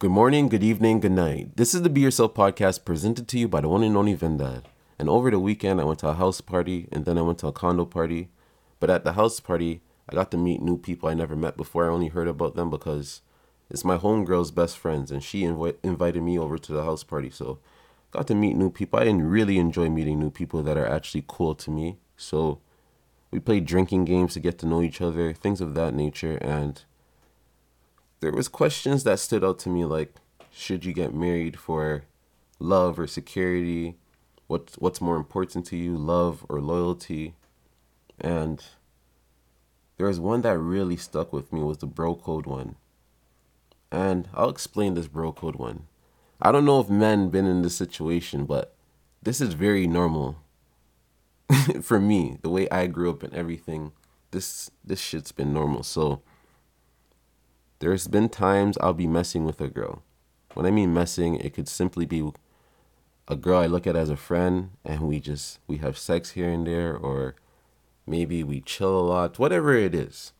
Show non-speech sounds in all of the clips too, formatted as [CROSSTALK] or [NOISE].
Good morning, good evening, good night. This is the Be Yourself podcast presented to you by the one and only Vin Dad. And over the weekend, I went to a house party and then I went to a condo party. But at the house party, I got to meet new people I never met before. I only heard about them because it's my homegirl's best friends and she invi- invited me over to the house party. So got to meet new people. I didn't really enjoy meeting new people that are actually cool to me. So we played drinking games to get to know each other, things of that nature. And there was questions that stood out to me like should you get married for love or security? What's what's more important to you love or loyalty? And there was one that really stuck with me was the bro code one. And i'll explain this bro code one. I don't know if men been in this situation but this is very normal [LAUGHS] for me the way i grew up and everything. This this shit's been normal. So there's been times I'll be messing with a girl. When I mean messing, it could simply be a girl I look at as a friend and we just we have sex here and there or maybe we chill a lot, whatever it is.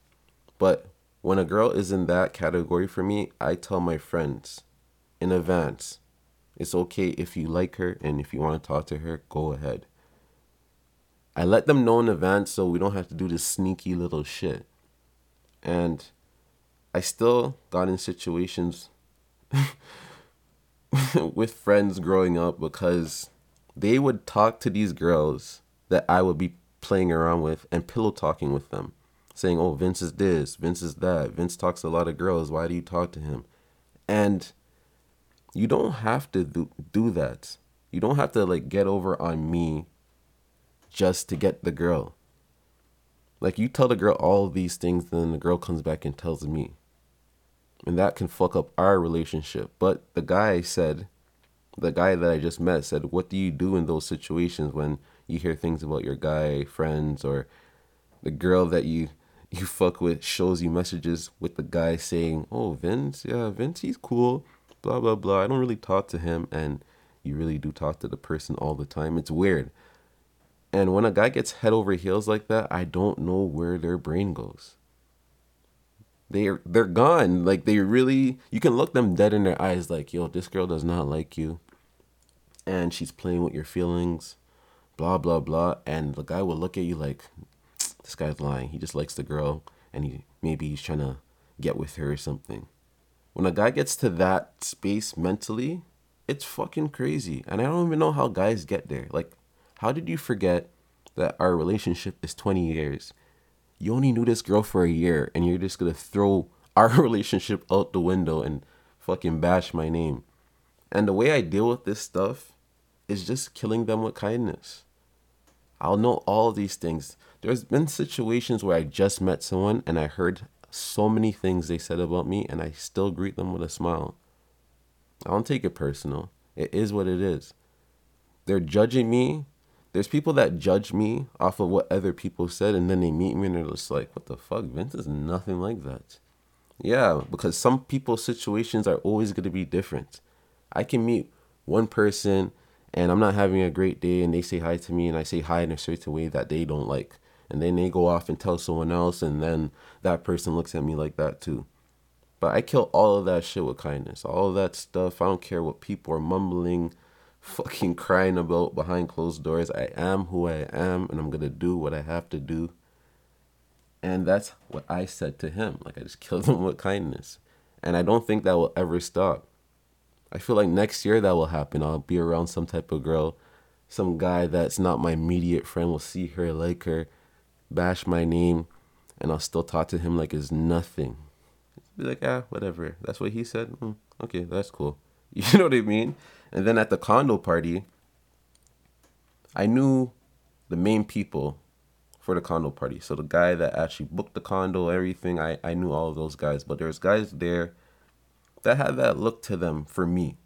But when a girl is in that category for me, I tell my friends in advance, it's okay if you like her and if you want to talk to her, go ahead. I let them know in advance so we don't have to do this sneaky little shit. And I still got in situations [LAUGHS] with friends growing up because they would talk to these girls that I would be playing around with and pillow talking with them, saying, Oh, Vince is this, Vince is that, Vince talks to a lot of girls, why do you talk to him? And you don't have to do, do that. You don't have to like get over on me just to get the girl. Like you tell the girl all these things, and then the girl comes back and tells me. And that can fuck up our relationship. But the guy said, the guy that I just met said, What do you do in those situations when you hear things about your guy friends or the girl that you you fuck with shows you messages with the guy saying, Oh, Vince, yeah, Vince, he's cool, blah, blah, blah. I don't really talk to him. And you really do talk to the person all the time. It's weird. And when a guy gets head over heels like that, I don't know where their brain goes. They're they're gone. Like they really you can look them dead in their eyes like, yo, this girl does not like you. And she's playing with your feelings, blah blah blah. And the guy will look at you like, this guy's lying. He just likes the girl and he maybe he's trying to get with her or something. When a guy gets to that space mentally, it's fucking crazy. And I don't even know how guys get there. Like how did you forget that our relationship is 20 years? You only knew this girl for a year and you're just gonna throw our [LAUGHS] relationship out the window and fucking bash my name. And the way I deal with this stuff is just killing them with kindness. I'll know all these things. There's been situations where I just met someone and I heard so many things they said about me and I still greet them with a smile. I don't take it personal. It is what it is. They're judging me there's people that judge me off of what other people said and then they meet me and they're just like what the fuck? Vince is nothing like that. Yeah because some people's situations are always going to be different. I can meet one person and i'm not having a great day and they say hi to me and i say hi in a certain way that they don't like. And then they go off and tell someone else and then that person looks at me like that too. But i kill all of that shit with kindness. All of that stuff i don't care what people are mumbling fucking crying about behind closed doors. I am who I am and I'm going to do what I have to do. And that's what I said to him. Like, I just [LAUGHS] killed him with kindness. And I don't think that will ever stop. I feel like next year that will happen. I'll be around some type of girl, some guy that's not my immediate friend will see her, like her, bash my name, and I'll still talk to him like it's nothing. Be like, ah, whatever. That's what he said. Mm, okay, that's cool. [LAUGHS] You know what I mean? And then at the condo party, I knew the main people for the condo party. So the guy that actually booked the condo, everything, I, I knew all of those guys. But there's guys there that had that look to them for me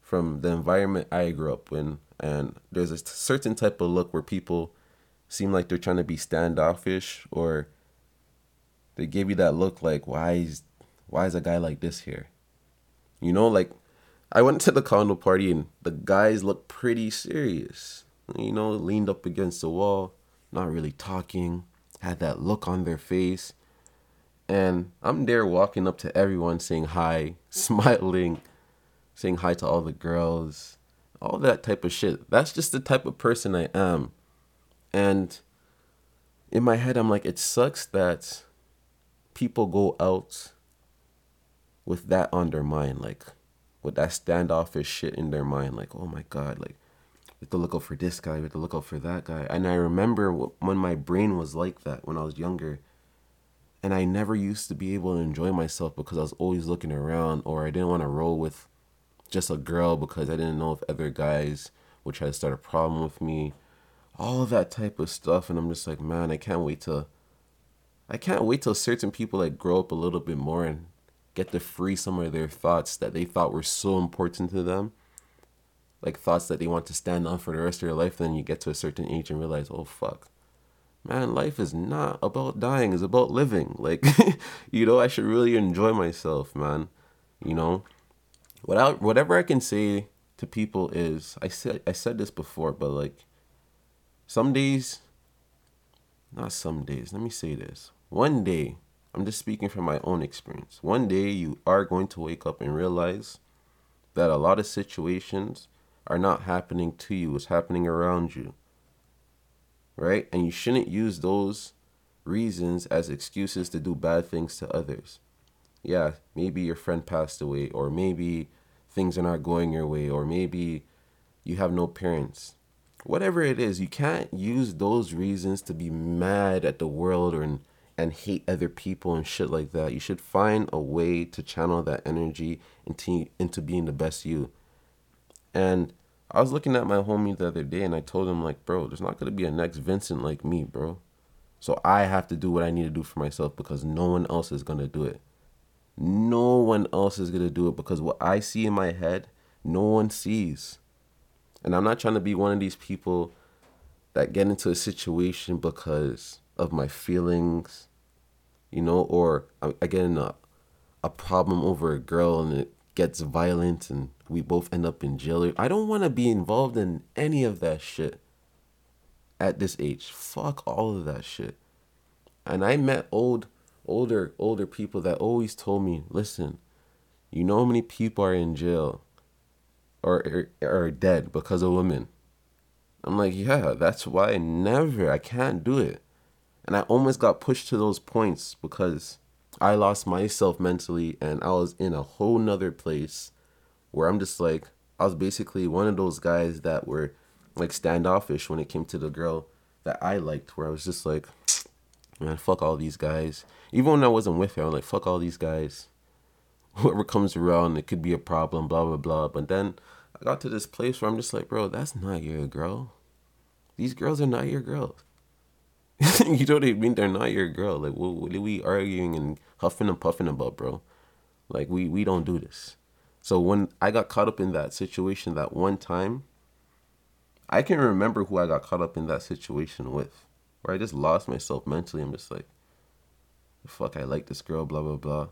from the environment I grew up in. And there's a certain type of look where people seem like they're trying to be standoffish or they give you that look like why is why is a guy like this here? You know, like I went to the condo party and the guys looked pretty serious. You know, leaned up against the wall, not really talking, had that look on their face. And I'm there walking up to everyone saying hi, [LAUGHS] smiling, saying hi to all the girls, all that type of shit. That's just the type of person I am. And in my head, I'm like, it sucks that people go out with that on their mind, like with that standoffish shit in their mind, like, oh my God, like, we have to look out for this guy, we have to look out for that guy. And I remember when my brain was like that when I was younger. And I never used to be able to enjoy myself because I was always looking around or I didn't want to roll with just a girl because I didn't know if other guys would try to start a problem with me. All of that type of stuff. And I'm just like, man, I can't wait to I can't wait till certain people like grow up a little bit more and get to free some of their thoughts that they thought were so important to them like thoughts that they want to stand on for the rest of their life then you get to a certain age and realize oh fuck. Man life is not about dying it's about living. [LAUGHS] Like you know i should really enjoy myself man you know? Without whatever i can say to people is i said i said this before but like some days not some days let me say this. One day i'm just speaking from my own experience one day you are going to wake up and realize that a lot of situations are not happening to you, it's happening around you. Right? And you shouldn't use those reasons as excuses to do bad things to others. Yeah, maybe your friend passed away, or maybe things are not going your way, or maybe you have no parents. Whatever it is, you can't use those reasons to be mad at the world or and hate other people and shit like that. You should find a way to channel that energy into into being the best you. And I was looking at my homie the other day and I told him, like, bro, there's not going to be a next Vincent like me, bro. So I have to do what I need to do for myself because no one else is going to do it. No one else is going to do it because what I see in my head, no one sees. And I'm not trying to be one of these people that get into a situation because of my feelings, you know, or I get in a, a problem over a girl and it gets violent and we both end up in jail. I don't want to be involved in any of that shit at this age. Fuck all of that shit. And I met old, older, older people that always told me, listen, you know how many people are in jail or er, are dead because of women? I'm like, yeah, that's why I never, I can't do it. And I almost got pushed to those points because I lost myself mentally and I was in a whole nother place where I'm just like, I was basically one of those guys that were like standoffish when it came to the girl that I liked, where I was just like, man, fuck all these guys. Even when I wasn't with her, I'm like, fuck all these guys. [LAUGHS] Whoever comes around, it could be a problem, blah, blah, blah. But then I got to this place where I'm just like, bro, that's not your girl. These girls are not your girls. [LAUGHS] you know what I mean? They're not your girl. Like, what, what are we arguing and huffing and puffing about, bro? Like, we, we don't do this. So when I got caught up in that situation that one time, I can remember who I got caught up in that situation with, where I just lost myself mentally. I'm just like, fuck, I like this girl, blah, blah, blah.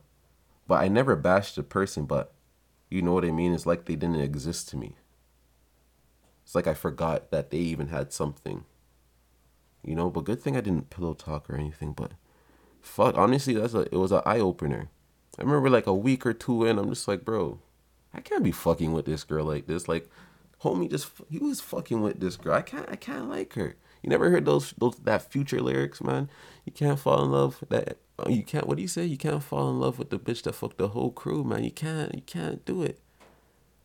But I never bashed the person, but you know what I mean? It's like they didn't exist to me. It's like I forgot that they even had something you know. But good thing I didn't pillow talk or anything. But fuck, honestly, that's a it was an eye opener. I remember like a week or two in, I'm just like, bro, I can't be fucking with this girl like this. Like, homie, just he was fucking with this girl. I can't, I can't like her. You never heard those those that Future lyrics, man? You can't fall in love that uh, you can't. What do you say? You can't fall in love with the bitch that fucked the whole crew, man. You can't, you can't do it.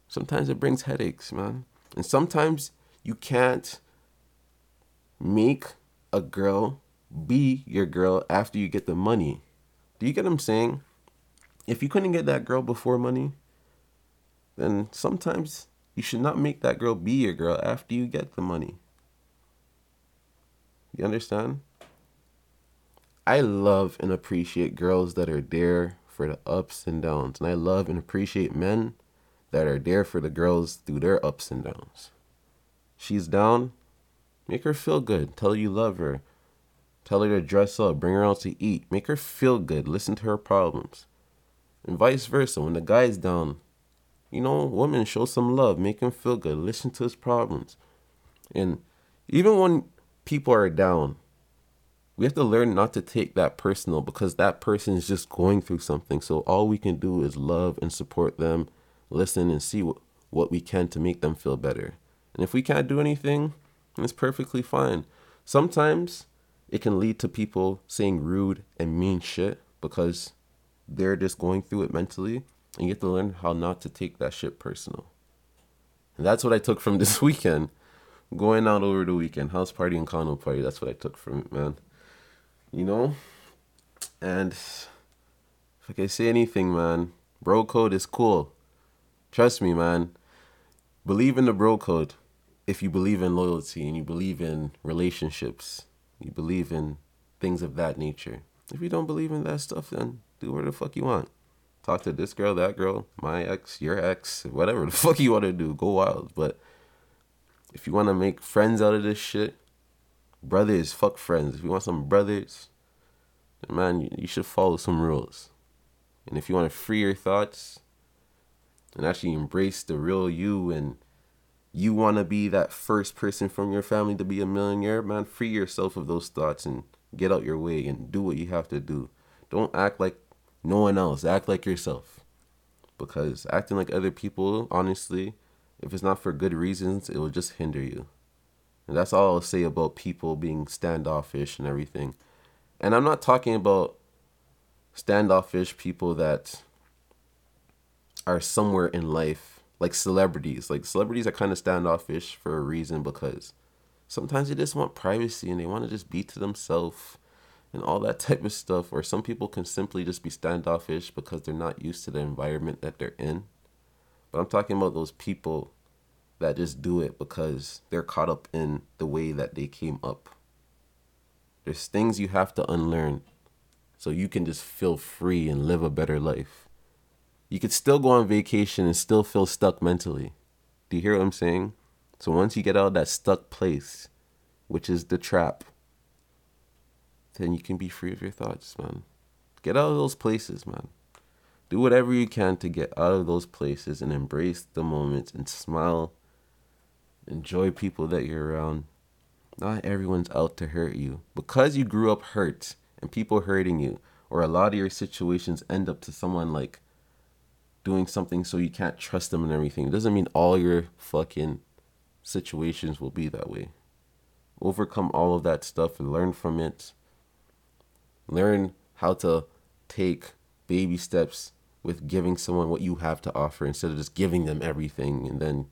Sometimes it brings headaches, man, and sometimes you can't make a girl be your girl after you get the money. Do you get what I'm saying? If you couldn't get that girl before money, then sometimes you should not make that girl be your girl after you get the money. You understand? I love and appreciate girls that are there for the ups and downs. And I love and appreciate men that are there for the girls through their ups and downs. She's down, Make her feel good. Tell her you love her. Tell her to dress up. Bring her out to eat. Make her feel good. Listen to her problems. And vice versa. When the guy's down, you know, woman, show some love. Make him feel good. Listen to his problems. And even when people are down, we have to learn not to take that personal because that person is just going through something. So all we can do is love and support them, listen and see what, what we can to make them feel better. And if we can't do anything, it's perfectly fine. Sometimes it can lead to people saying rude and mean shit because they're just going through it mentally. And you have to learn how not to take that shit personal. And that's what I took from [LAUGHS] this weekend. Going out over the weekend, house party and condo party. That's what I took from it, man. You know? And if I can say anything, man, bro code is cool. Trust me, man. Believe in the bro code if you believe in loyalty and you believe in relationships, you believe in things of that nature. If you don't believe in that stuff, then do whatever the fuck you want. Talk to this girl, that girl, my ex, your ex, whatever the [LAUGHS] fuck you want to do. Go wild. But if you want to make friends out of this shit, brothers, fuck friends. If you want some brothers, man, you should follow some rules. And if you want to free your thoughts and actually embrace the real you and you want to be that first person from your family to be a millionaire, man, free yourself of those thoughts and get out your way and do what you have to do. Don't act like no one else. Act like yourself. Because acting like other people, honestly, if it's not for good reasons, it will just hinder you. And that's all I'll say about people being standoffish and everything. And I'm not talking about standoffish people that are somewhere in life like celebrities. Like celebrities are kind of standoffish for a reason because sometimes they just want privacy and they want to just be to themselves and all that [LAUGHS] type of stuff. Or some people can simply just be standoffish because they're not used to the environment that they're in. But I'm talking about those people that just do it because they're caught up in the way that they came up. There's things you have to unlearn so you can just feel free and live a better life you could still go on vacation and still feel stuck mentally. Do you hear what I'm saying? So once you get out of that stuck place, which is the trap, then you can be free of your thoughts, man. Get out of those places, man. Do whatever you can to get out of those places and embrace the moments and smile. Enjoy people that you're around. Not everyone's out to hurt you. Because you grew up hurt and people hurting you, or a lot of your situations end up to someone like doing something so you can't trust them and everything. It doesn't mean all your fucking situations will be that way. Overcome all of that stuff and learn from it. Learn how to take baby steps with giving someone what you have to offer instead of just giving them everything and then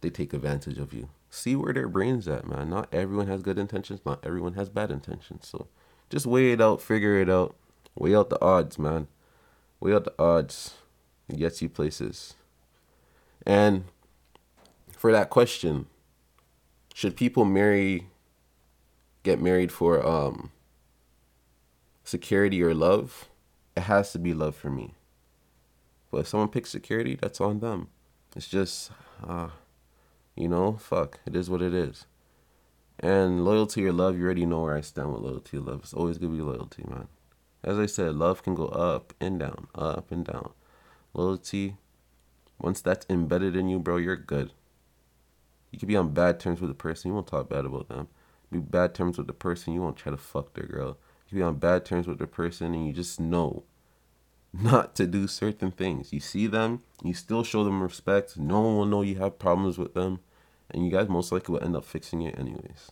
they take advantage of you. See where their brain's at, man. Not everyone has good intentions, not everyone has bad intentions. So just weigh it out, figure it out, weigh out the odds, man. Weigh out the odds. It gets you places. And for that question, should people marry get married for um security or love? It has to be love for me. But if someone picks security, that's on them. It's just uh you know, fuck. It is what it is. And loyalty or love, you already know where I stand with loyalty or love. It's always gonna be loyalty, man. As I said, love can go up and down, up and down loyalty, once that's embedded in you, bro, you're good. You could be on bad terms with a person, you won't talk bad about them. Be bad terms with the person, you won't try to fuck their girl. You be on bad terms with the person and you just know not to do certain things. You see them, you still show them respect. No one will know you have problems with them, and you guys most likely will end up fixing it anyways.